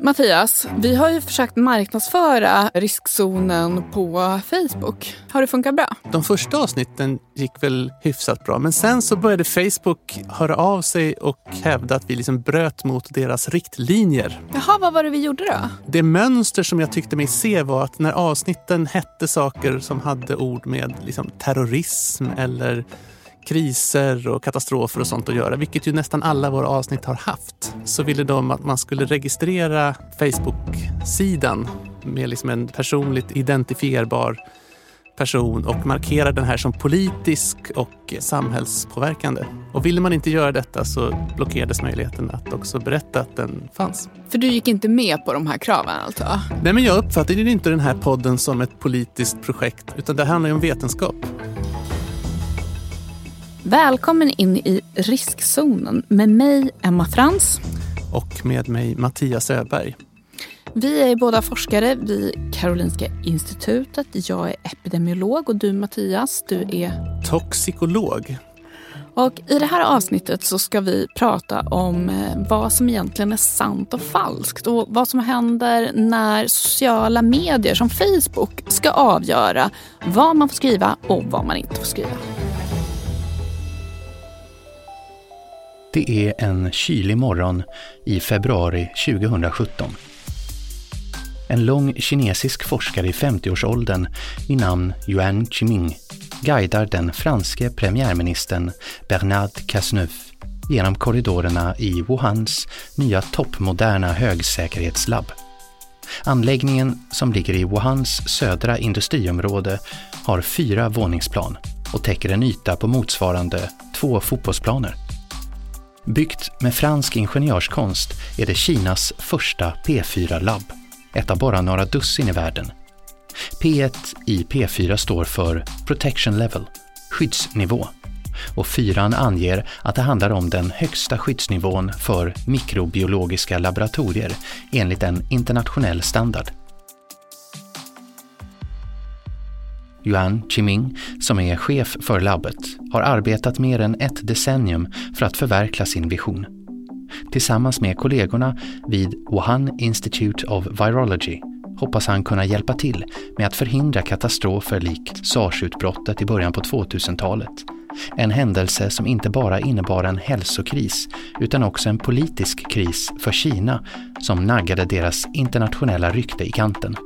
Mattias, vi har ju försökt marknadsföra riskzonen på Facebook. Har det funkat bra? De första avsnitten gick väl hyfsat bra, men sen så började Facebook höra av sig och hävda att vi liksom bröt mot deras riktlinjer. Jaha, vad var det vi gjorde då? Det mönster som jag tyckte mig se var att när avsnitten hette saker som hade ord med liksom terrorism eller kriser och katastrofer och sånt att göra, vilket ju nästan alla våra avsnitt har haft, så ville de att man skulle registrera Facebook-sidan med liksom en personligt identifierbar person och markera den här som politisk och samhällspåverkande. Och ville man inte göra detta så blockerades möjligheten att också berätta att den fanns. För du gick inte med på de här kraven alltså? Nej, men jag uppfattade inte den här podden som ett politiskt projekt, utan det handlar ju om vetenskap. Välkommen in i riskzonen med mig, Emma Frans. Och med mig, Mattias Öberg. Vi är båda forskare vid Karolinska institutet. Jag är epidemiolog och du Mattias, du är? Toxikolog. Och I det här avsnittet så ska vi prata om eh, vad som egentligen är sant och falskt och vad som händer när sociala medier som Facebook ska avgöra vad man får skriva och vad man inte får skriva. Det är en kylig morgon i februari 2017. En lång kinesisk forskare i 50-årsåldern vid namn Yuan Qiming guidar den franske premiärministern Bernard Cazeneuve genom korridorerna i Wuhans nya toppmoderna högsäkerhetslabb. Anläggningen, som ligger i Wuhans södra industriområde, har fyra våningsplan och täcker en yta på motsvarande två fotbollsplaner. Byggt med fransk ingenjörskonst är det Kinas första P4-labb, ett av bara några dussin i världen. P1 i P4 står för Protection Level, skyddsnivå, och fyran anger att det handlar om den högsta skyddsnivån för mikrobiologiska laboratorier enligt en internationell standard. Yuan Qiming, som är chef för labbet, har arbetat mer än ett decennium för att förverkliga sin vision. Tillsammans med kollegorna vid Wuhan Institute of Virology hoppas han kunna hjälpa till med att förhindra katastrofer likt sars-utbrottet i början på 2000-talet. En händelse som inte bara innebar en hälsokris utan också en politisk kris för Kina som naggade deras internationella rykte i kanten.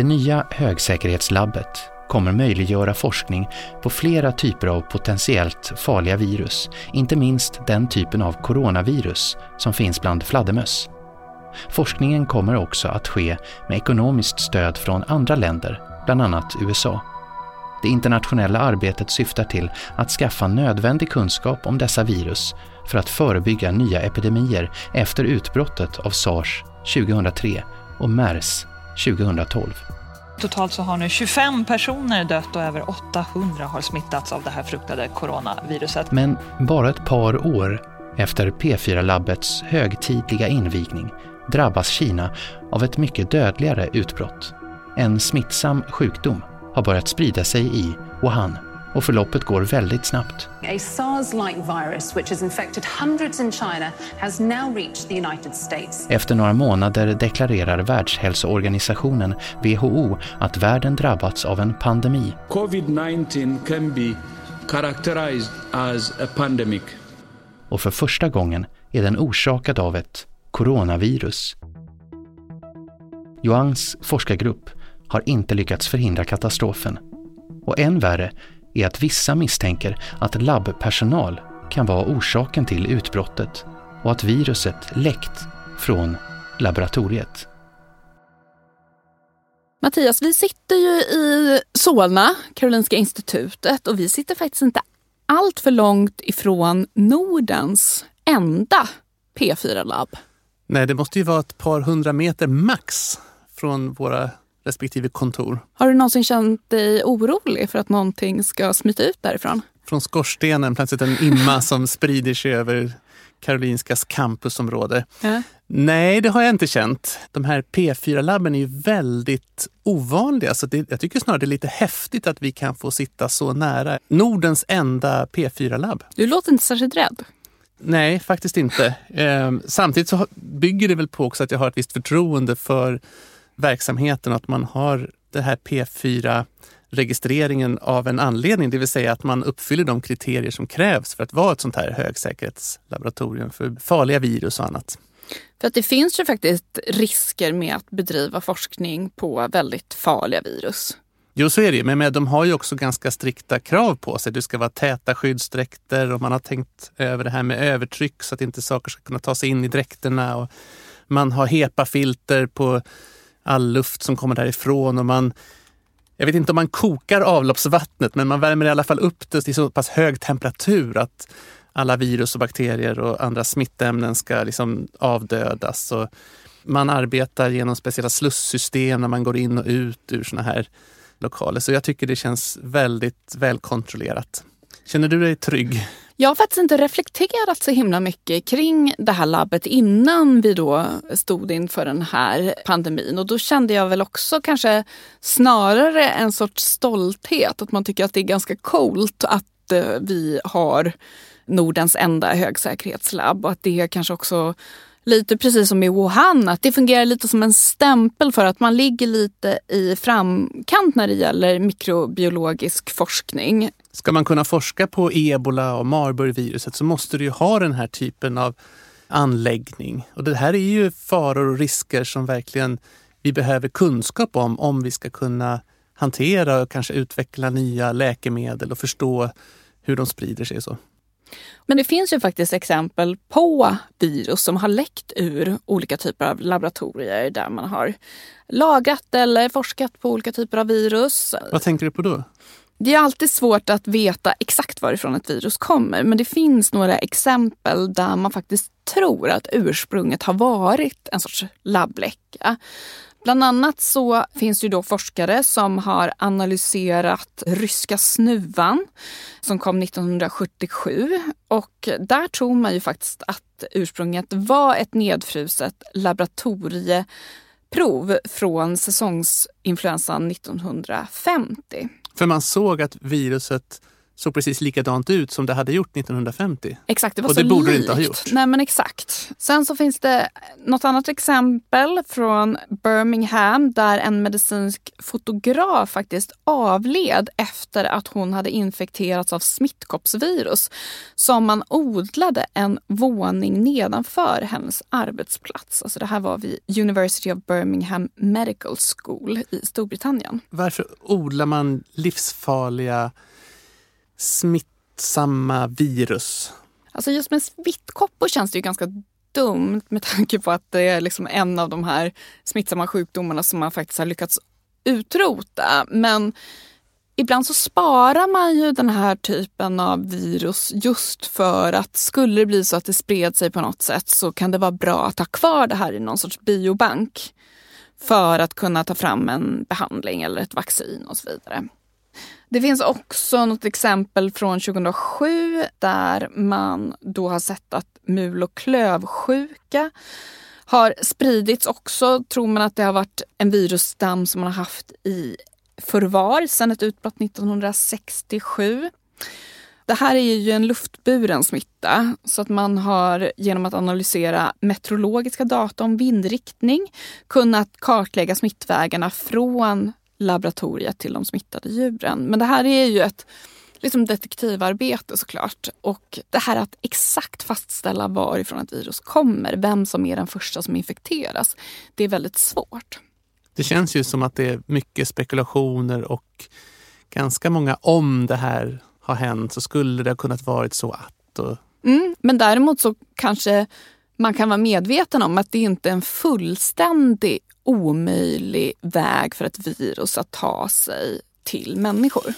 Det nya högsäkerhetslabbet kommer möjliggöra forskning på flera typer av potentiellt farliga virus, inte minst den typen av coronavirus som finns bland fladdermöss. Forskningen kommer också att ske med ekonomiskt stöd från andra länder, bland annat USA. Det internationella arbetet syftar till att skaffa nödvändig kunskap om dessa virus för att förebygga nya epidemier efter utbrottet av sars 2003 och mers 2012. Totalt så har nu 25 personer dött och över 800 har smittats av det här fruktade coronaviruset. Men bara ett par år efter P4-labbets högtidliga invigning drabbas Kina av ett mycket dödligare utbrott. En smittsam sjukdom har börjat sprida sig i Wuhan och förloppet går väldigt snabbt. A SARS-like virus which has infected hundreds in China has now reached the United States. Efter några månader deklarerar Världshälsoorganisationen WHO att världen drabbats av en pandemi. COVID-19 can be characterized as a pandemic. Och för första gången är den orsakad av ett coronavirus. Yuans forskargrupp har inte lyckats förhindra katastrofen. Och än värre är att vissa misstänker att labbpersonal kan vara orsaken till utbrottet och att viruset läckt från laboratoriet. Mattias, vi sitter ju i Solna, Karolinska institutet och vi sitter faktiskt inte allt för långt ifrån Nordens enda P4-labb. Nej, det måste ju vara ett par hundra meter max från våra respektive kontor. Har du någonsin känt dig orolig för att någonting ska smita ut därifrån? Från skorstenen plötsligt en imma som sprider sig över Karolinskas campusområde. Ja. Nej, det har jag inte känt. De här P4-labben är ju väldigt ovanliga. Så det, jag tycker snarare det är lite häftigt att vi kan få sitta så nära Nordens enda P4-labb. Du låter inte särskilt rädd. Nej, faktiskt inte. Eh, samtidigt så bygger det väl på också att jag har ett visst förtroende för verksamheten och att man har det här P4 registreringen av en anledning, det vill säga att man uppfyller de kriterier som krävs för att vara ett sånt här högsäkerhetslaboratorium för farliga virus och annat. För att det finns ju faktiskt risker med att bedriva forskning på väldigt farliga virus. Jo, så är det. Men med, de har ju också ganska strikta krav på sig. Det ska vara täta skyddsdräkter och man har tänkt över det här med övertryck så att inte saker ska kunna ta sig in i dräkterna. Och man har HEPA-filter på all luft som kommer därifrån och man jag vet inte om man kokar avloppsvattnet, men man värmer i alla fall upp det till så pass hög temperatur att alla virus och bakterier och andra smittämnen ska liksom avdödas. Och man arbetar genom speciella slussystem när man går in och ut ur såna här lokaler. Så jag tycker det känns väldigt välkontrollerat. Känner du dig trygg? Jag har faktiskt inte reflekterat så himla mycket kring det här labbet innan vi då stod inför den här pandemin. Och då kände jag väl också kanske snarare en sorts stolthet. Att man tycker att det är ganska coolt att eh, vi har Nordens enda högsäkerhetslabb och att det kanske också lite precis som i Wuhan, att det fungerar lite som en stämpel för att man ligger lite i framkant när det gäller mikrobiologisk forskning. Ska man kunna forska på ebola och Marburgviruset så måste du ju ha den här typen av anläggning. Och det här är ju faror och risker som verkligen vi behöver kunskap om, om vi ska kunna hantera och kanske utveckla nya läkemedel och förstå hur de sprider sig. så. Men det finns ju faktiskt exempel på virus som har läckt ur olika typer av laboratorier där man har lagrat eller forskat på olika typer av virus. Vad tänker du på då? Det är alltid svårt att veta exakt varifrån ett virus kommer men det finns några exempel där man faktiskt tror att ursprunget har varit en sorts labbläcka. Bland annat så finns det ju då forskare som har analyserat ryska snuvan som kom 1977 och där tror man ju faktiskt att ursprunget var ett nedfruset laboratorieprov från säsongsinfluensan 1950. För man såg att viruset såg precis likadant ut som det hade gjort 1950. Exakt, det var och så det borde likt. det inte ha gjort. Nej men exakt. Sen så finns det något annat exempel från Birmingham där en medicinsk fotograf faktiskt avled efter att hon hade infekterats av smittkoppsvirus som man odlade en våning nedanför hennes arbetsplats. Alltså det här var vid University of Birmingham Medical School i Storbritannien. Varför odlar man livsfarliga smittsamma virus? Alltså just med smittkoppor känns det ju ganska dumt med tanke på att det är liksom en av de här smittsamma sjukdomarna som man faktiskt har lyckats utrota. Men ibland så sparar man ju den här typen av virus just för att skulle det bli så att det spred sig på något sätt så kan det vara bra att ha kvar det här i någon sorts biobank för att kunna ta fram en behandling eller ett vaccin och så vidare. Det finns också något exempel från 2007 där man då har sett att mul och klövsjuka har spridits också. Tror man att det har varit en virusstam som man har haft i förvar sedan ett utbrott 1967. Det här är ju en luftburen smitta så att man har genom att analysera meteorologiska data om vindriktning kunnat kartlägga smittvägarna från laboratoriet till de smittade djuren. Men det här är ju ett liksom detektivarbete såklart. Och det här att exakt fastställa varifrån ett virus kommer, vem som är den första som infekteras, det är väldigt svårt. Det känns ju som att det är mycket spekulationer och ganska många om det här har hänt så skulle det ha kunnat varit så att. Och... Mm, men däremot så kanske man kan vara medveten om att det inte är en fullständig omöjlig väg för ett virus att ta sig till människor.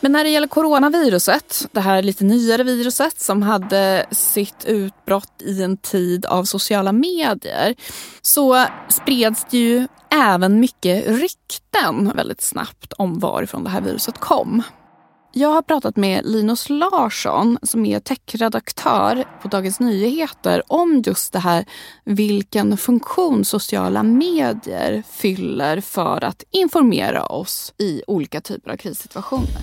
Men när det gäller coronaviruset, det här lite nyare viruset som hade sitt utbrott i en tid av sociala medier, så spreds det ju även mycket rykten väldigt snabbt om varifrån det här viruset kom. Jag har pratat med Linus Larsson som är techredaktör på Dagens Nyheter om just det här vilken funktion sociala medier fyller för att informera oss i olika typer av krissituationer.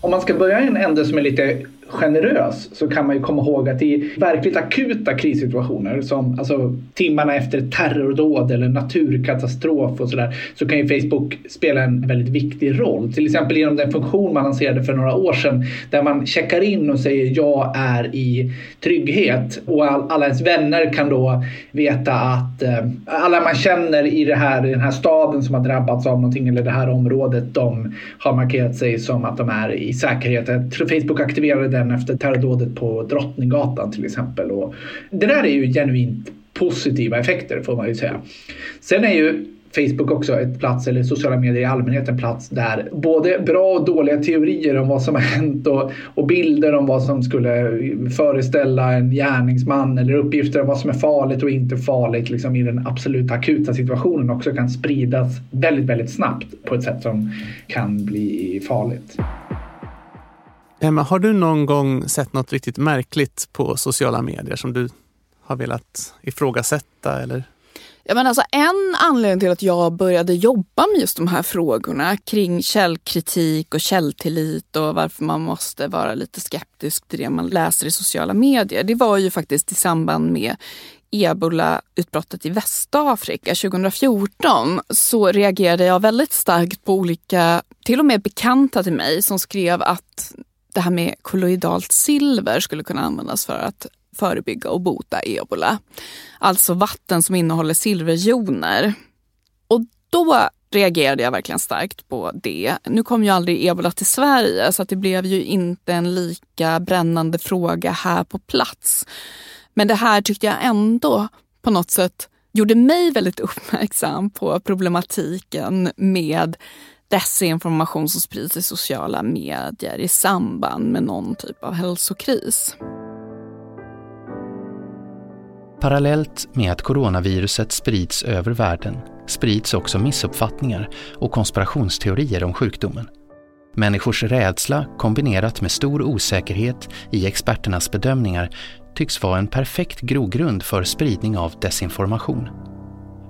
Om man ska börja i en ände som är lite generös så kan man ju komma ihåg att i verkligt akuta krissituationer som alltså timmarna efter ett terrordåd eller naturkatastrof och sådär så kan ju Facebook spela en väldigt viktig roll. Till exempel genom den funktion man lanserade för några år sedan där man checkar in och säger jag är i trygghet och alla ens vänner kan då veta att eh, alla man känner i, det här, i den här staden som har drabbats av någonting eller det här området de har markerat sig som att de är i säkerhet. Jag tror Facebook aktiverade den efter terrordådet på Drottninggatan till exempel. Och det där är ju genuint positiva effekter får man ju säga. Sen är ju Facebook också ett plats, eller sociala medier i allmänhet en plats där både bra och dåliga teorier om vad som har hänt och, och bilder om vad som skulle föreställa en gärningsman eller uppgifter om vad som är farligt och inte farligt liksom i den absolut akuta situationen också kan spridas väldigt, väldigt snabbt på ett sätt som kan bli farligt. Emma, har du någon gång sett något riktigt märkligt på sociala medier som du har velat ifrågasätta eller Ja, men alltså en anledning till att jag började jobba med just de här frågorna kring källkritik och källtillit och varför man måste vara lite skeptisk till det man läser i sociala medier. Det var ju faktiskt i samband med ebola-utbrottet i Västafrika 2014 så reagerade jag väldigt starkt på olika, till och med bekanta till mig som skrev att det här med kolloidalt silver skulle kunna användas för att förebygga och bota ebola. Alltså vatten som innehåller silverjoner. Och då reagerade jag verkligen starkt på det. Nu kom ju aldrig ebola till Sverige så det blev ju inte en lika brännande fråga här på plats. Men det här tyckte jag ändå på något sätt gjorde mig väldigt uppmärksam på problematiken med desinformation som sprids i sociala medier i samband med någon typ av hälsokris. Parallellt med att coronaviruset sprids över världen sprids också missuppfattningar och konspirationsteorier om sjukdomen. Människors rädsla kombinerat med stor osäkerhet i experternas bedömningar tycks vara en perfekt grogrund för spridning av desinformation.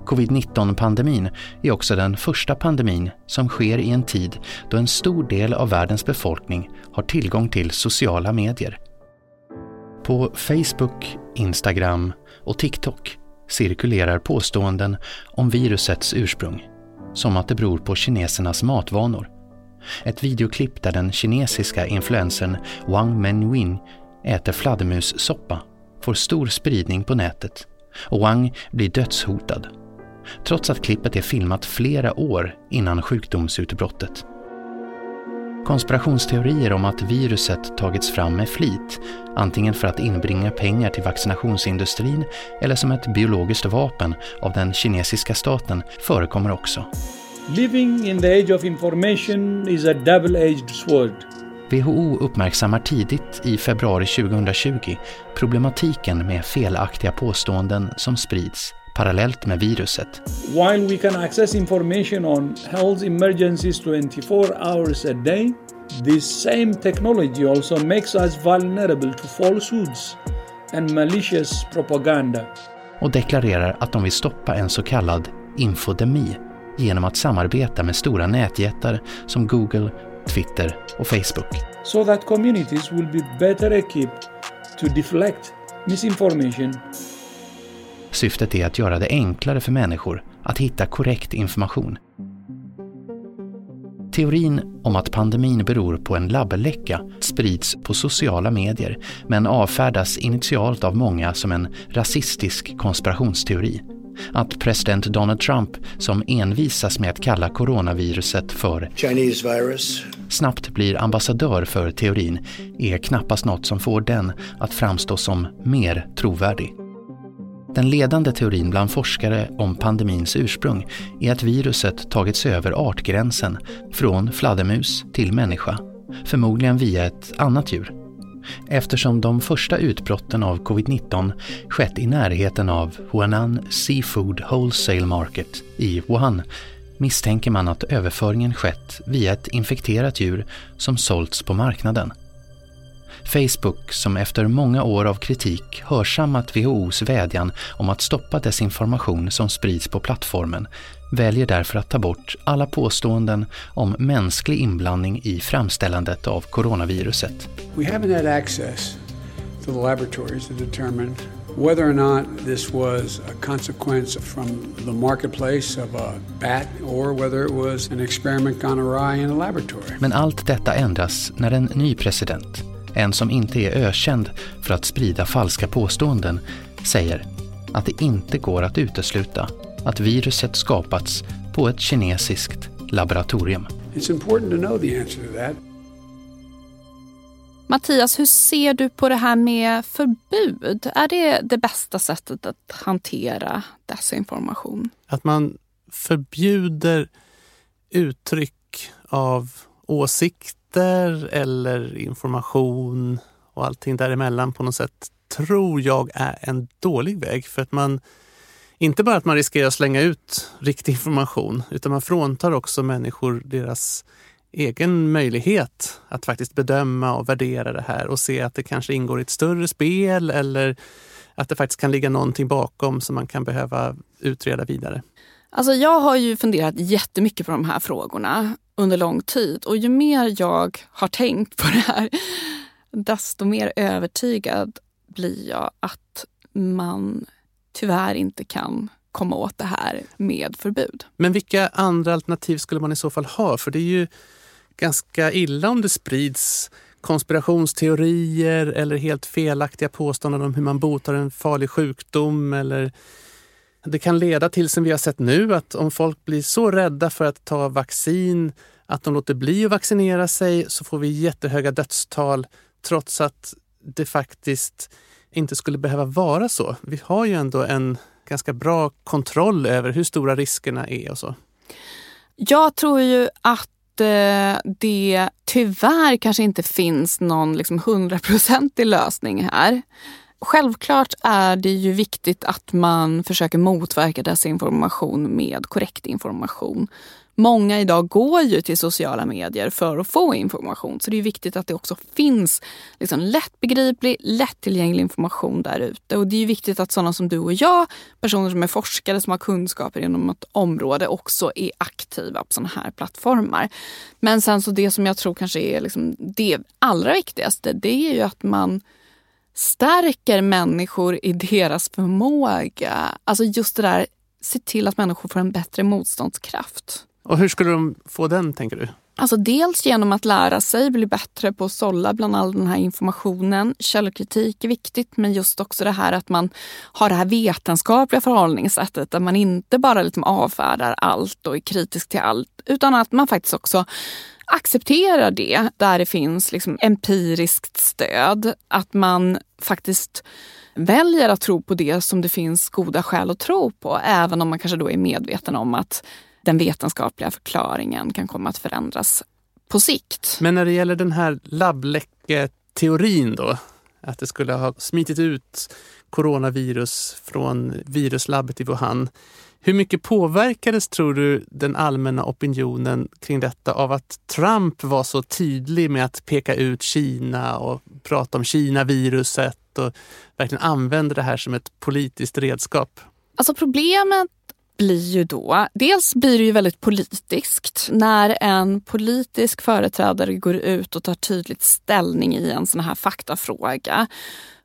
Covid-19-pandemin är också den första pandemin som sker i en tid då en stor del av världens befolkning har tillgång till sociala medier. På Facebook, Instagram och TikTok cirkulerar påståenden om virusets ursprung, som att det beror på kinesernas matvanor. Ett videoklipp där den kinesiska influencern Wang Menwin äter fladdermussoppa får stor spridning på nätet och Wang blir dödshotad trots att klippet är filmat flera år innan sjukdomsutbrottet. Konspirationsteorier om att viruset tagits fram med flit, antingen för att inbringa pengar till vaccinationsindustrin eller som ett biologiskt vapen av den kinesiska staten, förekommer också. Living in the age of information is a double-edged sword. WHO uppmärksammar tidigt i februari 2020 problematiken med felaktiga påståenden som sprids parallellt med viruset. While we can access information on health emergencies 24 hours a day, this same technology also makes us vulnerable to falsehoods and malicious propaganda. Och deklarerar att de vill stoppa en så kallad infodemi genom att samarbeta med stora nätjättar som Google, Twitter och Facebook. So that communities will be better equipped to deflect misinformation Syftet är att göra det enklare för människor att hitta korrekt information. Teorin om att pandemin beror på en labbläcka sprids på sociala medier men avfärdas initialt av många som en rasistisk konspirationsteori. Att president Donald Trump, som envisas med att kalla coronaviruset för Chinese virus snabbt blir ambassadör för teorin är knappast något som får den att framstå som mer trovärdig. Den ledande teorin bland forskare om pandemins ursprung är att viruset tagit sig över artgränsen från fladdermus till människa, förmodligen via ett annat djur. Eftersom de första utbrotten av covid-19 skett i närheten av Huanan Seafood Wholesale Market i Wuhan misstänker man att överföringen skett via ett infekterat djur som sålts på marknaden. Facebook, som efter många år av kritik hörsammat WHOs vädjan om att stoppa desinformation som sprids på plattformen, väljer därför att ta bort alla påståenden om mänsklig inblandning i framställandet av coronaviruset. We haven't had access to the laboratories to determine whether or not this was a consequence from the marketplace of a bat or whether it was an experiment gone awry in a laboratory. Men allt detta ändras när en ny president, en som inte är ökänd för att sprida falska påståenden, säger att det inte går att utesluta att viruset skapats på ett kinesiskt laboratorium. It's important to know the answer to that. Mattias, hur ser du på det här med förbud? Är det det bästa sättet att hantera desinformation? Att man förbjuder uttryck av åsikter eller information och allting däremellan på något sätt tror jag är en dålig väg. För att man, inte bara att man riskerar att slänga ut riktig information, utan man fråntar också människor deras egen möjlighet att faktiskt bedöma och värdera det här och se att det kanske ingår i ett större spel eller att det faktiskt kan ligga någonting bakom som man kan behöva utreda vidare. Alltså jag har ju funderat jättemycket på de här frågorna under lång tid och ju mer jag har tänkt på det här desto mer övertygad blir jag att man tyvärr inte kan komma åt det här med förbud. Men vilka andra alternativ skulle man i så fall ha? För det är ju ganska illa om det sprids konspirationsteorier eller helt felaktiga påståenden om hur man botar en farlig sjukdom. Eller det kan leda till, som vi har sett nu, att om folk blir så rädda för att ta vaccin att de låter bli att vaccinera sig så får vi jättehöga dödstal trots att det faktiskt inte skulle behöva vara så. Vi har ju ändå en ganska bra kontroll över hur stora riskerna är och så. Jag tror ju att eh, det tyvärr kanske inte finns någon liksom hundraprocentig lösning här. Självklart är det ju viktigt att man försöker motverka desinformation med korrekt information. Många idag går ju till sociala medier för att få information. Så det är viktigt att det också finns liksom lättbegriplig, lättillgänglig information där ute. Och det är viktigt att sådana som du och jag, personer som är forskare som har kunskaper inom ett område också är aktiva på sådana här plattformar. Men sen så det som jag tror kanske är liksom det allra viktigaste, det är ju att man stärker människor i deras förmåga. Alltså just det där, se till att människor får en bättre motståndskraft. Och hur skulle de få den, tänker du? Alltså dels genom att lära sig, bli bättre på att sålla bland all den här informationen. Källkritik är viktigt, men just också det här att man har det här vetenskapliga förhållningssättet där man inte bara liksom avfärdar allt och är kritisk till allt, utan att man faktiskt också accepterar det där det finns liksom empiriskt stöd. Att man faktiskt väljer att tro på det som det finns goda skäl att tro på, även om man kanske då är medveten om att den vetenskapliga förklaringen kan komma att förändras på sikt. Men när det gäller den här labbläcketeorin då, att det skulle ha smitit ut coronavirus från viruslabbet i Wuhan. Hur mycket påverkades, tror du, den allmänna opinionen kring detta av att Trump var så tydlig med att peka ut Kina och prata om Kina-viruset och verkligen använde det här som ett politiskt redskap? Alltså problemet blir ju då, dels blir det ju väldigt politiskt när en politisk företrädare går ut och tar tydligt ställning i en sån här faktafråga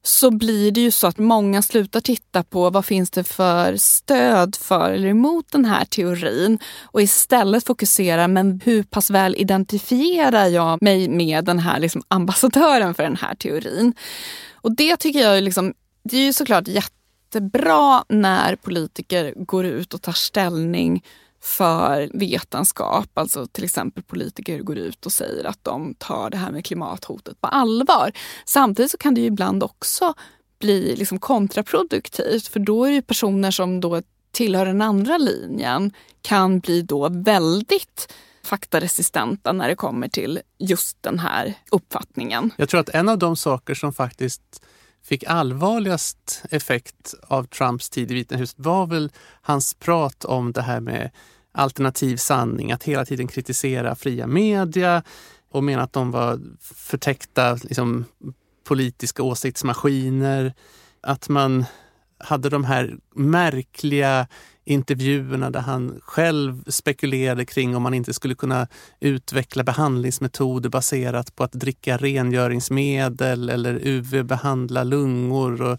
så blir det ju så att många slutar titta på vad finns det för stöd för eller emot den här teorin och istället fokuserar men hur pass väl identifierar jag mig med den här liksom ambassadören för den här teorin. Och det tycker jag är liksom, det är ju såklart jättebra när politiker går ut och tar ställning för vetenskap. Alltså till exempel politiker går ut och säger att de tar det här med klimathotet på allvar. Samtidigt så kan det ju ibland också bli liksom kontraproduktivt för då är det personer som då tillhör den andra linjen kan bli då väldigt faktaresistenta när det kommer till just den här uppfattningen. Jag tror att en av de saker som faktiskt fick allvarligast effekt av Trumps tid i Vita huset var väl hans prat om det här med alternativ sanning, att hela tiden kritisera fria media och mena att de var förtäckta liksom, politiska åsiktsmaskiner. Att man hade de här märkliga intervjuerna där han själv spekulerade kring om man inte skulle kunna utveckla behandlingsmetoder baserat på att dricka rengöringsmedel eller UV-behandla lungor. Och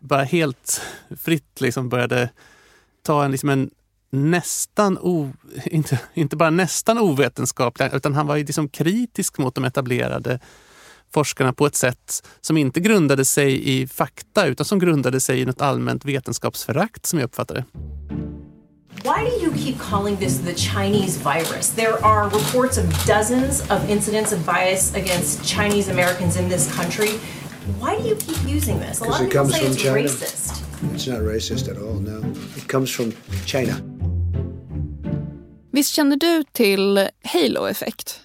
bara helt fritt liksom började ta en, liksom en nästan, o, inte, inte bara nästan ovetenskaplig, utan han var ju liksom kritisk mot de etablerade forskarna på ett sätt som inte grundade sig i fakta utan som grundade sig i något allmänt vetenskapsförakt som jag uppfattar det. Why do you keep calling this the Chinese virus? There are reports of dozens of incidents of bias against Chinese Americans in this country. Why do you keep using this? A lot of it people comes say from it's China. racist. It's not racist at all, no. It comes from China. Visst känner du till halo-effekt?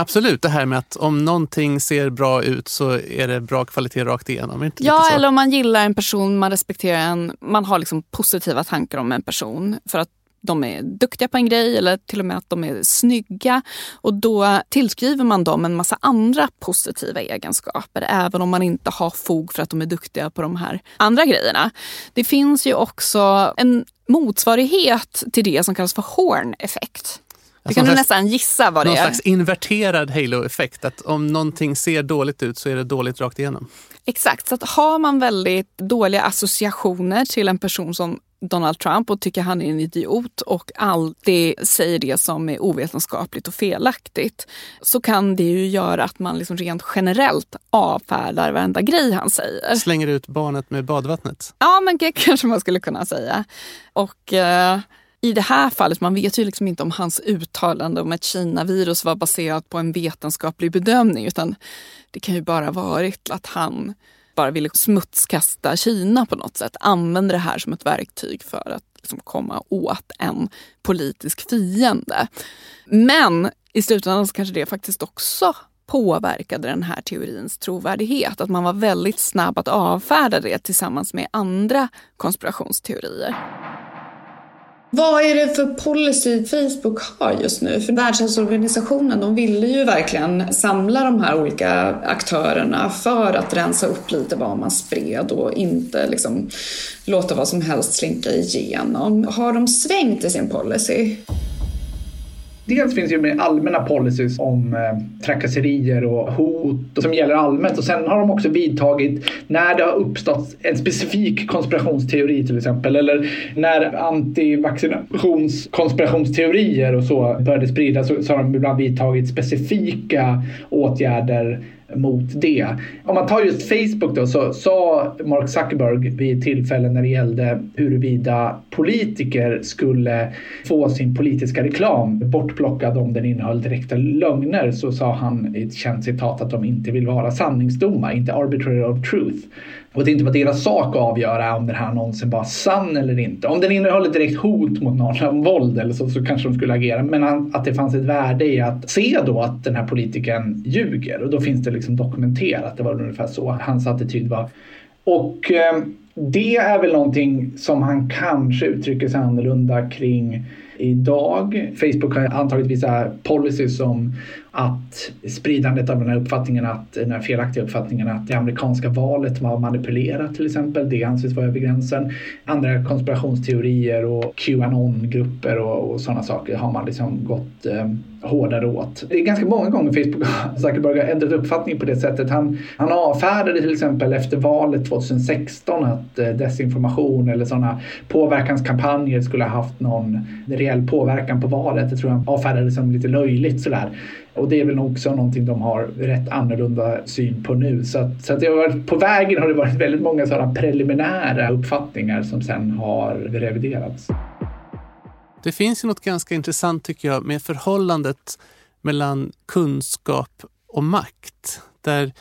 Absolut, det här med att om någonting ser bra ut så är det bra kvalitet rakt igenom. Inte Ja, eller om man gillar en person, man respekterar en, man har liksom positiva tankar om en person för att de är duktiga på en grej eller till och med att de är snygga. Och då tillskriver man dem en massa andra positiva egenskaper även om man inte har fog för att de är duktiga på de här andra grejerna. Det finns ju också en motsvarighet till det som kallas för horn-effekt. Du Alltså kan någon du slags- nästan gissa vad det Någon är. slags inverterad halo-effekt. Att om någonting ser dåligt ut så är det dåligt rakt igenom. Exakt, så att har man väldigt dåliga associationer till en person som Donald Trump och tycker han är en idiot och alltid säger det som är ovetenskapligt och felaktigt så kan det ju göra att man liksom rent generellt avfärdar varenda grej han säger. Slänger ut barnet med badvattnet. Ja, men det kanske man skulle kunna säga. Och eh, i det här fallet, man vet ju liksom inte om hans uttalande om ett Kina-virus var baserat på en vetenskaplig bedömning utan det kan ju bara varit att han bara ville smutskasta Kina på något sätt. Använde det här som ett verktyg för att liksom komma åt en politisk fiende. Men i slutändan så kanske det faktiskt också påverkade den här teorins trovärdighet. Att man var väldigt snabb att avfärda det tillsammans med andra konspirationsteorier. Vad är det för policy Facebook har just nu? För Världshälsoorganisationen de ville ju verkligen samla de här olika aktörerna för att rensa upp lite vad man spred och inte liksom låta vad som helst slinka igenom. Har de svängt i sin policy? Dels finns ju mer allmänna policies om eh, trakasserier och hot och som gäller allmänt. Och sen har de också vidtagit när det har uppstått en specifik konspirationsteori till exempel eller när antivaccinationskonspirationsteorier och så började spridas så, så har de ibland vidtagit specifika åtgärder mot det. Om man tar just Facebook då så sa Mark Zuckerberg vid tillfällen när det gällde huruvida politiker skulle få sin politiska reklam bortplockad om den innehöll direkta lögner så sa han i ett känt citat att de inte vill vara sanningsdomar, inte Arbitrary of truth. Och det inte var deras sak att avgöra om den här annonsen var sann eller inte. Om den innehöll ett direkt hot mot någon om våld eller så, så kanske de skulle agera. Men att det fanns ett värde i att se då att den här politikern ljuger. Och då finns det liksom dokumenterat. Det var ungefär så hans attityd var. Och eh, det är väl någonting som han kanske uttrycker sig annorlunda kring idag. Facebook har antagit vissa policies som att spridandet av den här uppfattningen att den här felaktiga uppfattningen att det amerikanska valet var manipulerat till exempel. Det anses vara över gränsen. Andra konspirationsteorier och Qanon-grupper och, och sådana saker har man liksom gått eh, hårdare åt. Det är ganska många gånger Facebook Zuckerberg har ändrat uppfattning på det sättet. Han, han avfärdade till exempel efter valet 2016 att eh, desinformation eller sådana påverkanskampanjer skulle ha haft någon reell påverkan på valet. Det tror jag han avfärdade som lite löjligt sådär. Och det är väl också någonting de har rätt annorlunda syn på nu. Så, att, så att det har varit, på vägen har det varit väldigt många sådana preliminära uppfattningar som sen har reviderats. Det finns ju något ganska intressant tycker jag med förhållandet mellan kunskap och makt. Där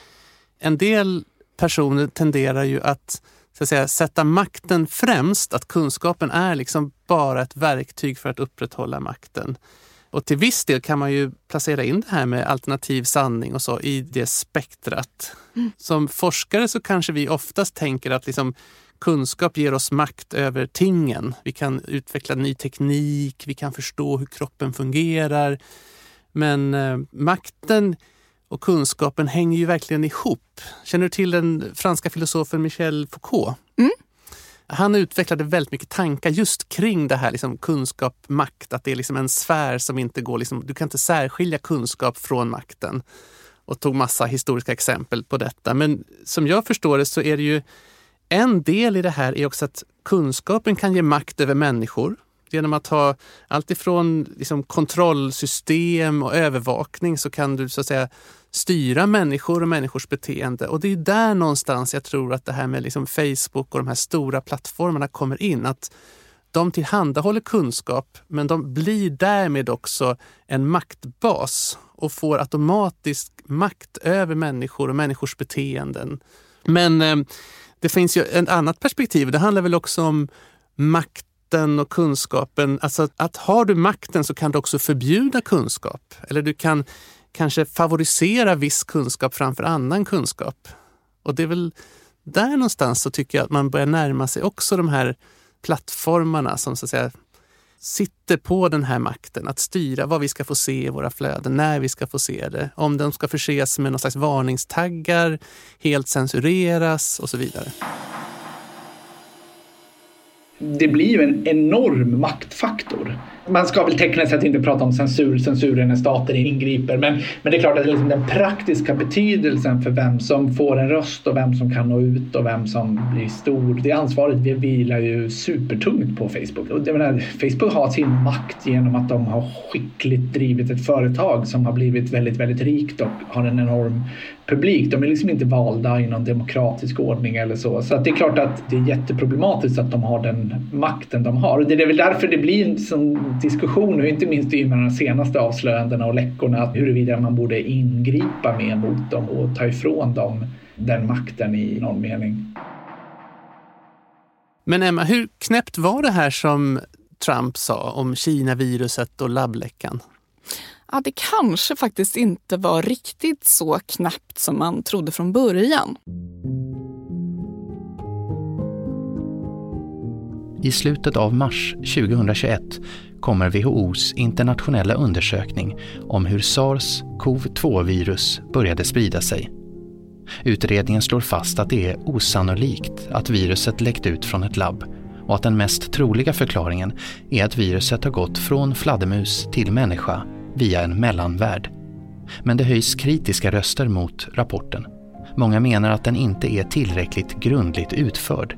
en del personer tenderar ju att, så att säga, sätta makten främst, att kunskapen är liksom bara ett verktyg för att upprätthålla makten. Och till viss del kan man ju placera in det här med alternativ sanning och så i det spektrat. Mm. Som forskare så kanske vi oftast tänker att liksom kunskap ger oss makt över tingen. Vi kan utveckla ny teknik, vi kan förstå hur kroppen fungerar. Men eh, makten och kunskapen hänger ju verkligen ihop. Känner du till den franska filosofen Michel Foucault? Mm. Han utvecklade väldigt mycket tankar just kring det här liksom kunskap, makt, att det är liksom en sfär som inte går, liksom, du kan inte särskilja kunskap från makten. Och tog massa historiska exempel på detta. Men som jag förstår det så är det ju en del i det här är också att kunskapen kan ge makt över människor genom att ha allt ifrån liksom kontrollsystem och övervakning så kan du så att säga styra människor och människors beteende. Och det är där någonstans jag tror att det här med liksom Facebook och de här stora plattformarna kommer in. Att de tillhandahåller kunskap men de blir därmed också en maktbas och får automatisk makt över människor och människors beteenden. Men eh, det finns ju ett annat perspektiv. Det handlar väl också om makt makten och kunskapen. Alltså att har du makten så kan du också förbjuda kunskap. Eller du kan kanske favorisera viss kunskap framför annan kunskap. Och det är väl där någonstans så tycker jag att man börjar närma sig också de här plattformarna som så att säga sitter på den här makten att styra vad vi ska få se i våra flöden, när vi ska få se det, om de ska förses med någon slags varningstaggar, helt censureras och så vidare det blir ju en enorm maktfaktor. Man ska väl tekniskt sett inte prata om censur, censur när stater ingriper, men, men det är klart att liksom den praktiska betydelsen för vem som får en röst och vem som kan nå ut och vem som blir stor. Det ansvaret vi vilar ju supertungt på Facebook. Och jag menar, Facebook har sin makt genom att de har skickligt drivit ett företag som har blivit väldigt, väldigt rikt och har en enorm publik. De är liksom inte valda i någon demokratisk ordning eller så. Så att det är klart att det är jätteproblematiskt att de har den makten de har. Och det är väl därför det blir en sån diskussion, och inte minst i med de senaste avslöjandena och läckorna, huruvida man borde ingripa mer mot dem och ta ifrån dem den makten i någon mening. Men Emma, hur knäppt var det här som Trump sa om Kina-viruset och labbläckan? Ja, det kanske faktiskt inte var riktigt så knappt som man trodde från början. I slutet av mars 2021 kommer WHOs internationella undersökning om hur sars-cov-2-virus började sprida sig. Utredningen slår fast att det är osannolikt att viruset läckt ut från ett labb och att den mest troliga förklaringen är att viruset har gått från fladdermus till människa via en mellanvärld. Men det höjs kritiska röster mot rapporten. Många menar att den inte är tillräckligt grundligt utförd.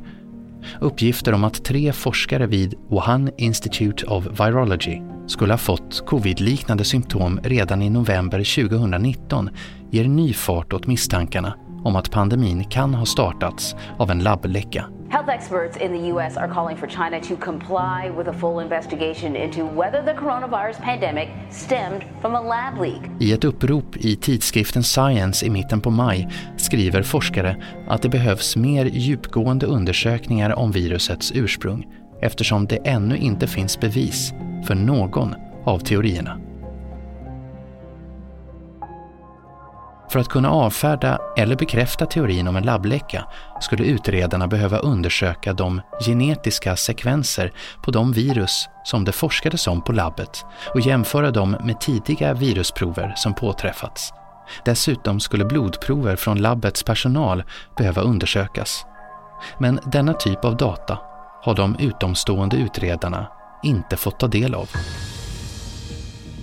Uppgifter om att tre forskare vid Wuhan Institute of Virology skulle ha fått covid-liknande symptom redan i november 2019 ger ny fart åt misstankarna om att pandemin kan ha startats av en labbläcka. Health experts in the US are calling for China to comply with a full investigation into whether the coronavirus pandemic stemmed from a lab leak. I ett upprop i tidskriften Science i mitten på maj skriver forskare att det behövs mer djupgående undersökningar om virusets ursprung eftersom det ännu inte finns bevis för någon av teorierna. För att kunna avfärda eller bekräfta teorin om en labbläcka skulle utredarna behöva undersöka de genetiska sekvenser på de virus som det forskades om på labbet och jämföra dem med tidiga virusprover som påträffats. Dessutom skulle blodprover från labbets personal behöva undersökas. Men denna typ av data har de utomstående utredarna inte fått ta del av.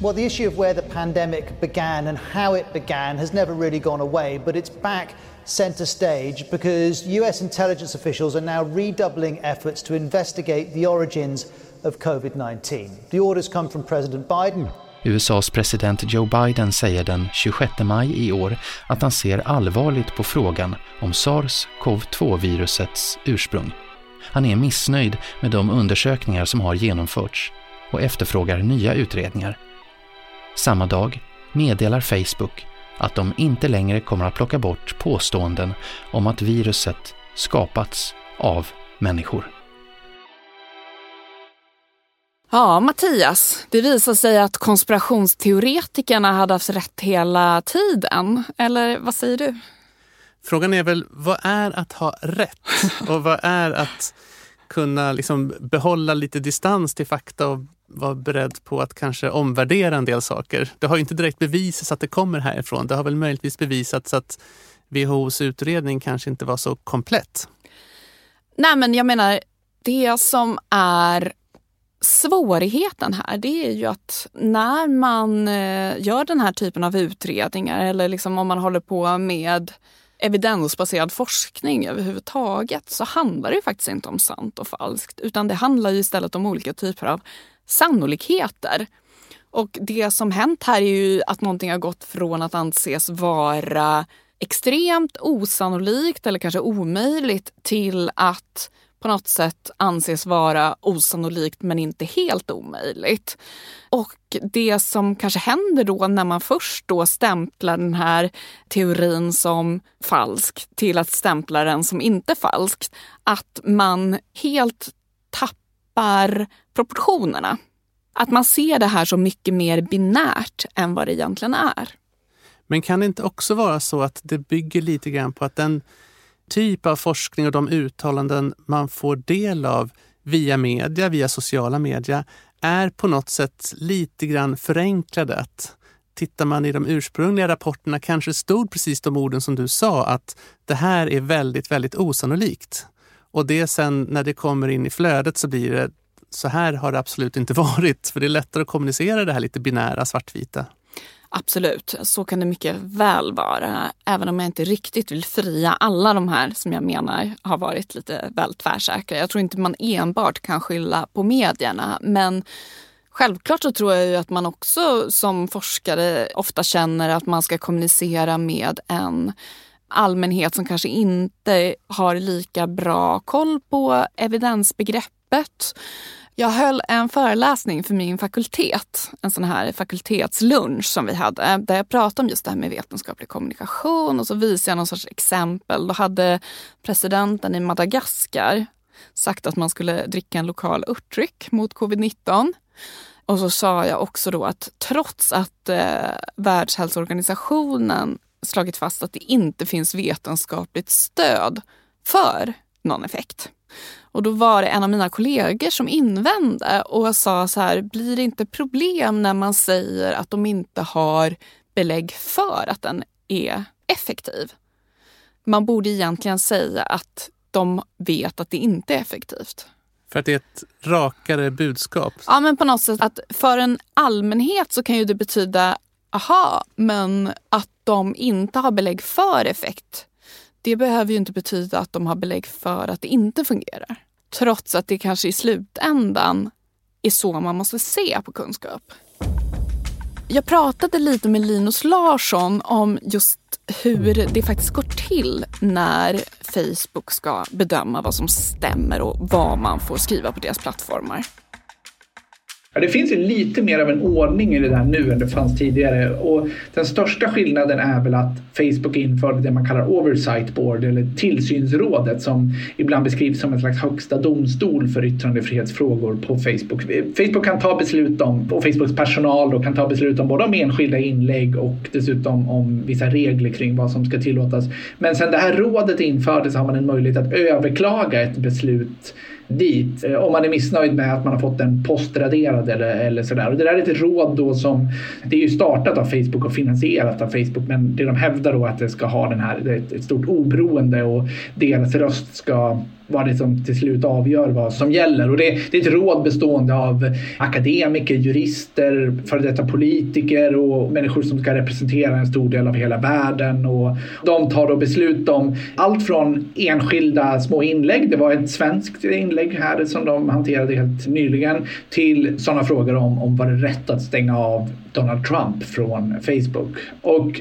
Well, the issue of where the pandemic began and how it began has never really gone away, but it's back center stage because US intelligence officials are now redoubling efforts to investigate the origins of COVID 19. The orders come from President Biden. USAs president Joe Biden säger den 26 maj i år att han ser allvarligt på frågan om sars-cov-2-virusets ursprung. Han är missnöjd med de undersökningar som har genomförts och efterfrågar nya utredningar. Samma dag meddelar Facebook att de inte längre kommer att plocka bort påståenden om att viruset skapats av människor. Ja, Mattias, det visar sig att konspirationsteoretikerna hade haft rätt hela tiden. Eller vad säger du? Frågan är väl, vad är att ha rätt? Och vad är att kunna liksom behålla lite distans till fakta och vara beredd på att kanske omvärdera en del saker. Det har ju inte direkt bevisats att det kommer härifrån. Det har väl möjligtvis bevisats att WHOs utredning kanske inte var så komplett. Nej, men jag menar, Det som är svårigheten här det är ju att när man eh, gör den här typen av utredningar eller liksom om man håller på med evidensbaserad forskning överhuvudtaget så handlar det ju faktiskt inte om sant och falskt utan det handlar ju istället om olika typer av sannolikheter. Och det som hänt här är ju att någonting har gått från att anses vara extremt osannolikt eller kanske omöjligt till att på något sätt anses vara osannolikt men inte helt omöjligt. Och det som kanske händer då när man först då stämplar den här teorin som falsk till att stämpla den som inte falsk, att man helt tappar tappar proportionerna. Att man ser det här som mycket mer binärt än vad det egentligen är. Men kan det inte också vara så att det bygger lite grann på att den typ av forskning och de uttalanden man får del av via media, via sociala media, är på något sätt lite grann förenklade. Att tittar man i de ursprungliga rapporterna kanske stod precis de orden som du sa, att det här är väldigt, väldigt osannolikt. Och det sen när det kommer in i flödet så blir det så här har det absolut inte varit. För det är lättare att kommunicera det här lite binära svartvita. Absolut, så kan det mycket väl vara. Även om jag inte riktigt vill fria alla de här som jag menar har varit lite väl tvärsäkra. Jag tror inte man enbart kan skylla på medierna. Men självklart så tror jag ju att man också som forskare ofta känner att man ska kommunicera med en allmänhet som kanske inte har lika bra koll på evidensbegreppet jag höll en föreläsning för min fakultet, en sån här fakultetslunch som vi hade, där jag pratade om just det här med vetenskaplig kommunikation och så visade jag någon sorts exempel. Då hade presidenten i Madagaskar sagt att man skulle dricka en lokal örtdryck mot covid-19. Och så sa jag också då att trots att eh, Världshälsoorganisationen slagit fast att det inte finns vetenskapligt stöd för någon effekt och då var det en av mina kollegor som invände och sa så här, blir det inte problem när man säger att de inte har belägg för att den är effektiv? Man borde egentligen säga att de vet att det inte är effektivt. För att det är ett rakare budskap? Ja, men på något sätt att för en allmänhet så kan ju det betyda, aha, men att de inte har belägg för effekt det behöver ju inte betyda att de har belägg för att det inte fungerar. Trots att det kanske i slutändan är så man måste se på kunskap. Jag pratade lite med Linus Larsson om just hur det faktiskt går till när Facebook ska bedöma vad som stämmer och vad man får skriva på deras plattformar. Ja, det finns ju lite mer av en ordning i det där nu än det fanns tidigare och den största skillnaden är väl att Facebook införde det man kallar Oversight Board eller tillsynsrådet som ibland beskrivs som en slags högsta domstol för yttrandefrihetsfrågor på Facebook. Facebook kan ta beslut om, och Facebooks personal då kan ta beslut om både om enskilda inlägg och dessutom om vissa regler kring vad som ska tillåtas. Men sen det här rådet infördes har man en möjlighet att överklaga ett beslut dit eh, om man är missnöjd med att man har fått den postraderad eller, eller sådär. Och det där är ett råd då som det är ju startat av Facebook och finansierat av Facebook men det de hävdar då att det ska ha den här, ett, ett stort oberoende och deras röst ska vad det som till slut avgör vad som gäller. Och det, det, är ett råd bestående av akademiker, jurister, före detta politiker och människor som ska representera en stor del av hela världen. Och de tar då beslut om allt från enskilda små inlägg, det var ett svenskt inlägg här som de hanterade helt nyligen, till sådana frågor om, om var det rätt att stänga av Donald Trump från Facebook. Och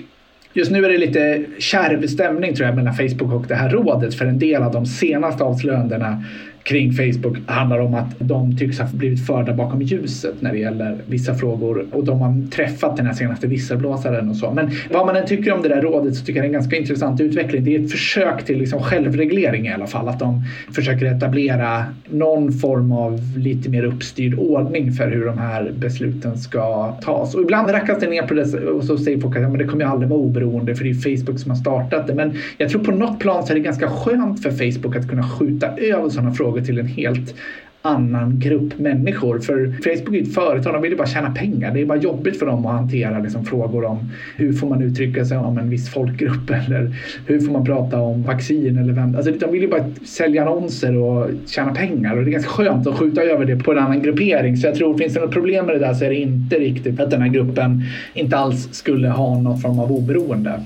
Just nu är det lite kärv stämning tror jag mellan Facebook och det här rådet för en del av de senaste avslöjandena kring Facebook handlar om att de tycks ha blivit förda bakom ljuset när det gäller vissa frågor och de har träffat den här senaste visselblåsaren och så. Men vad man än tycker om det där rådet så tycker jag det är en ganska intressant utveckling. Det är ett försök till liksom självreglering i alla fall. Att de försöker etablera någon form av lite mer uppstyrd ordning för hur de här besluten ska tas. Och ibland rackas det ner på det och så säger folk att ja, men det kommer ju aldrig vara oberoende för det är Facebook som har startat det. Men jag tror på något plan så är det ganska skönt för Facebook att kunna skjuta över sådana frågor frågor till en helt annan grupp människor. För Facebook är ett företag, de vill ju bara tjäna pengar. Det är bara jobbigt för dem att hantera liksom, frågor om hur får man uttrycka sig om en viss folkgrupp eller hur får man prata om vaccin eller vem. Alltså, de vill ju bara sälja annonser och tjäna pengar och det är ganska skönt att skjuta över det på en annan gruppering. Så jag tror, finns det något problem med det där så är det inte riktigt att den här gruppen inte alls skulle ha någon form av oberoende.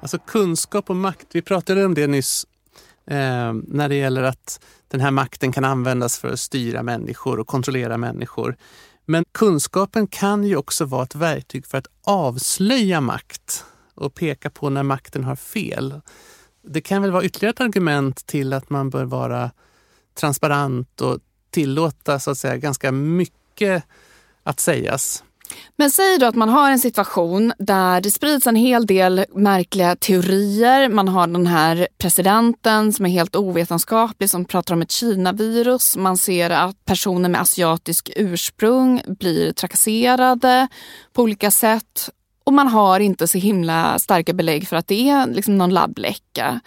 Alltså kunskap och makt, vi pratade om det nyss eh, när det gäller att den här makten kan användas för att styra människor och kontrollera människor. Men kunskapen kan ju också vara ett verktyg för att avslöja makt och peka på när makten har fel. Det kan väl vara ytterligare ett argument till att man bör vara transparent och tillåta så att säga ganska mycket att sägas. Men säg då att man har en situation där det sprids en hel del märkliga teorier. Man har den här presidenten som är helt ovetenskaplig som pratar om ett Kina-virus. Man ser att personer med asiatisk ursprung blir trakasserade på olika sätt. Och man har inte så himla starka belägg för att det är liksom någon labbläcka.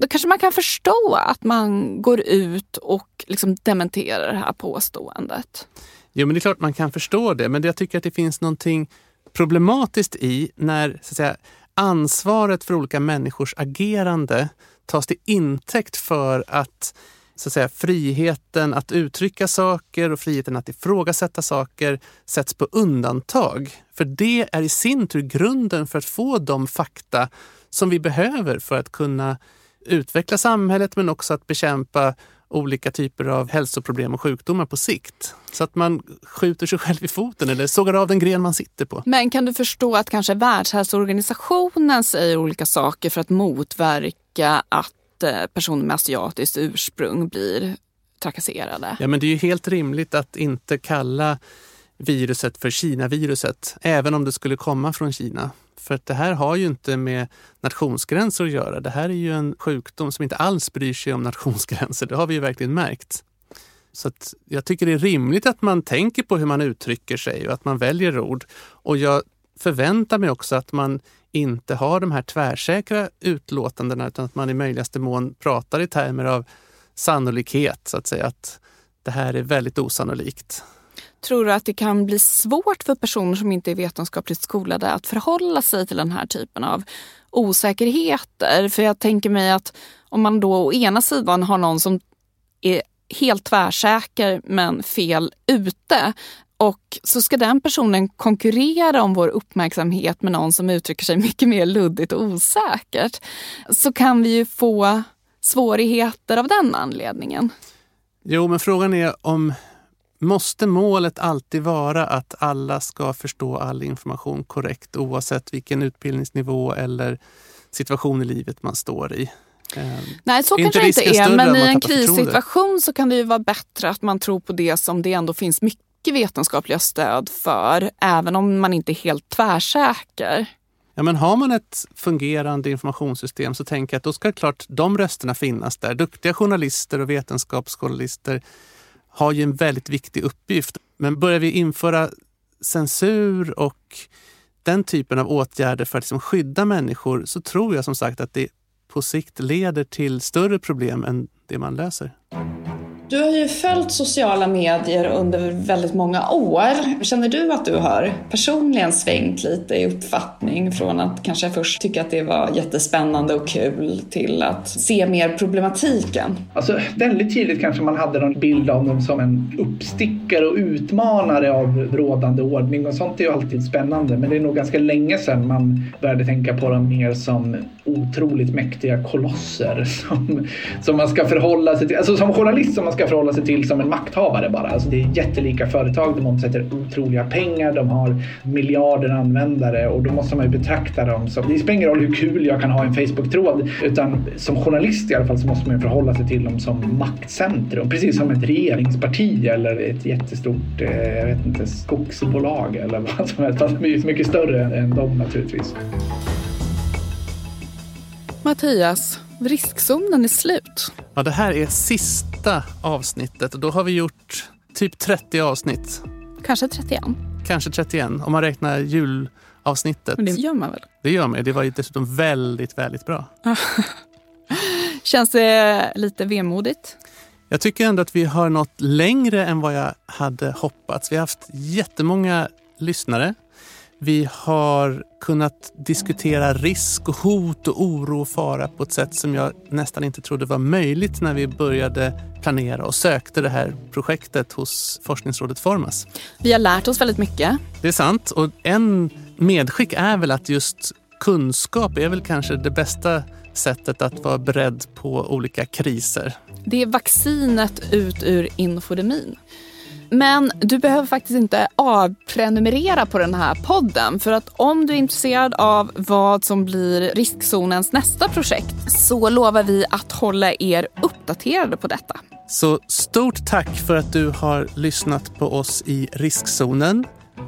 Då kanske man kan förstå att man går ut och liksom dementerar det här påståendet. Jo, men det är klart man kan förstå det, men jag tycker att det finns någonting problematiskt i när så att säga, ansvaret för olika människors agerande tas till intäkt för att, så att säga, friheten att uttrycka saker och friheten att ifrågasätta saker sätts på undantag. För det är i sin tur grunden för att få de fakta som vi behöver för att kunna utveckla samhället men också att bekämpa olika typer av hälsoproblem och sjukdomar på sikt. Så att man skjuter sig själv i foten eller sågar av den gren man sitter på. Men kan du förstå att kanske Världshälsoorganisationen säger olika saker för att motverka att eh, personer med asiatiskt ursprung blir trakasserade? Ja, men det är ju helt rimligt att inte kalla viruset för Kina-viruset, även om det skulle komma från Kina. För att det här har ju inte med nationsgränser att göra. Det här är ju en sjukdom som inte alls bryr sig om nationsgränser. Det har vi ju verkligen märkt. Så jag tycker det är rimligt att man tänker på hur man uttrycker sig och att man väljer ord. Och jag förväntar mig också att man inte har de här tvärsäkra utlåtandena utan att man i möjligaste mån pratar i termer av sannolikhet, så att säga. Att det här är väldigt osannolikt. Tror du att det kan bli svårt för personer som inte är vetenskapligt skolade att förhålla sig till den här typen av osäkerheter? För jag tänker mig att om man då å ena sidan har någon som är helt tvärsäker men fel ute och så ska den personen konkurrera om vår uppmärksamhet med någon som uttrycker sig mycket mer luddigt och osäkert. Så kan vi ju få svårigheter av den anledningen. Jo, men frågan är om Måste målet alltid vara att alla ska förstå all information korrekt oavsett vilken utbildningsnivå eller situation i livet man står i? Ehm, Nej, så kanske det inte är. Men i en krissituation så kan det ju vara bättre att man tror på det som det ändå finns mycket vetenskapliga stöd för, även om man inte är helt tvärsäker. Ja, men har man ett fungerande informationssystem så tänker jag att då ska klart de rösterna finnas där. Duktiga journalister och vetenskapsjournalister har ju en väldigt viktig uppgift. Men börjar vi införa censur och den typen av åtgärder för att liksom skydda människor så tror jag som sagt att det på sikt leder till större problem än det man löser. Du har ju följt sociala medier under väldigt många år. Känner du att du har personligen svängt lite i uppfattning från att kanske först tycka att det var jättespännande och kul till att se mer problematiken? Alltså väldigt tydligt kanske man hade någon bild av dem som en uppstickare och utmanare av rådande ordning och sånt är ju alltid spännande men det är nog ganska länge sedan man började tänka på dem mer som otroligt mäktiga kolosser som, som man ska förhålla sig till. Alltså som journalist som man ska förhålla sig till som en makthavare bara. Alltså det är jättelika företag, de omsätter otroliga pengar, de har miljarder användare och då måste man ju betrakta dem som... Det spelar ingen roll hur kul jag kan ha en Facebook-tråd utan som journalist i alla fall så måste man ju förhålla sig till dem som maktcentrum. Precis som ett regeringsparti eller ett jättestort, eh, jag vet inte, skogsbolag eller vad som helst. Fast de är mycket större än dem naturligtvis. Mattias, riskzonen är slut. Ja, det här är sista avsnittet och då har vi gjort typ 30 avsnitt. Kanske 31. Kanske 31 om man räknar julavsnittet. Men det gör man väl? Det gör man. Det var ju dessutom väldigt, väldigt bra. Känns det lite vemodigt? Jag tycker ändå att vi har nått längre än vad jag hade hoppats. Vi har haft jättemånga lyssnare. Vi har kunnat diskutera risk och hot och oro och fara på ett sätt som jag nästan inte trodde var möjligt när vi började planera och sökte det här projektet hos Forskningsrådet Formas. Vi har lärt oss väldigt mycket. Det är sant och en medskick är väl att just kunskap är väl kanske det bästa sättet att vara beredd på olika kriser. Det är vaccinet ut ur infodemin. Men du behöver faktiskt inte avprenumerera på den här podden för att om du är intresserad av vad som blir riskzonens nästa projekt så lovar vi att hålla er uppdaterade på detta. Så stort tack för att du har lyssnat på oss i riskzonen.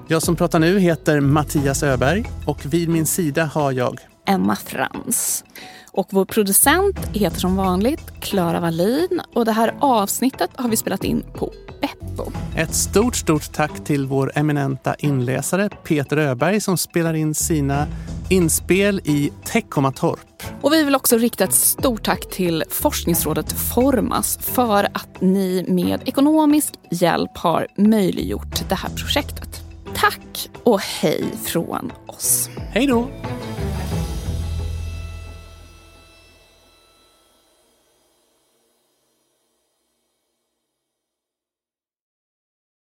Jag som pratar nu heter Mattias Öberg och vid min sida har jag Emma Frans. Och vår producent heter som vanligt Klara Wallin och det här avsnittet har vi spelat in på Beppo. Ett stort, stort tack till vår eminenta inläsare Peter Öberg som spelar in sina inspel i Teckomatorp. Och vi vill också rikta ett stort tack till Forskningsrådet Formas för att ni med ekonomisk hjälp har möjliggjort det här projektet. Tack och hej från oss. Hej då!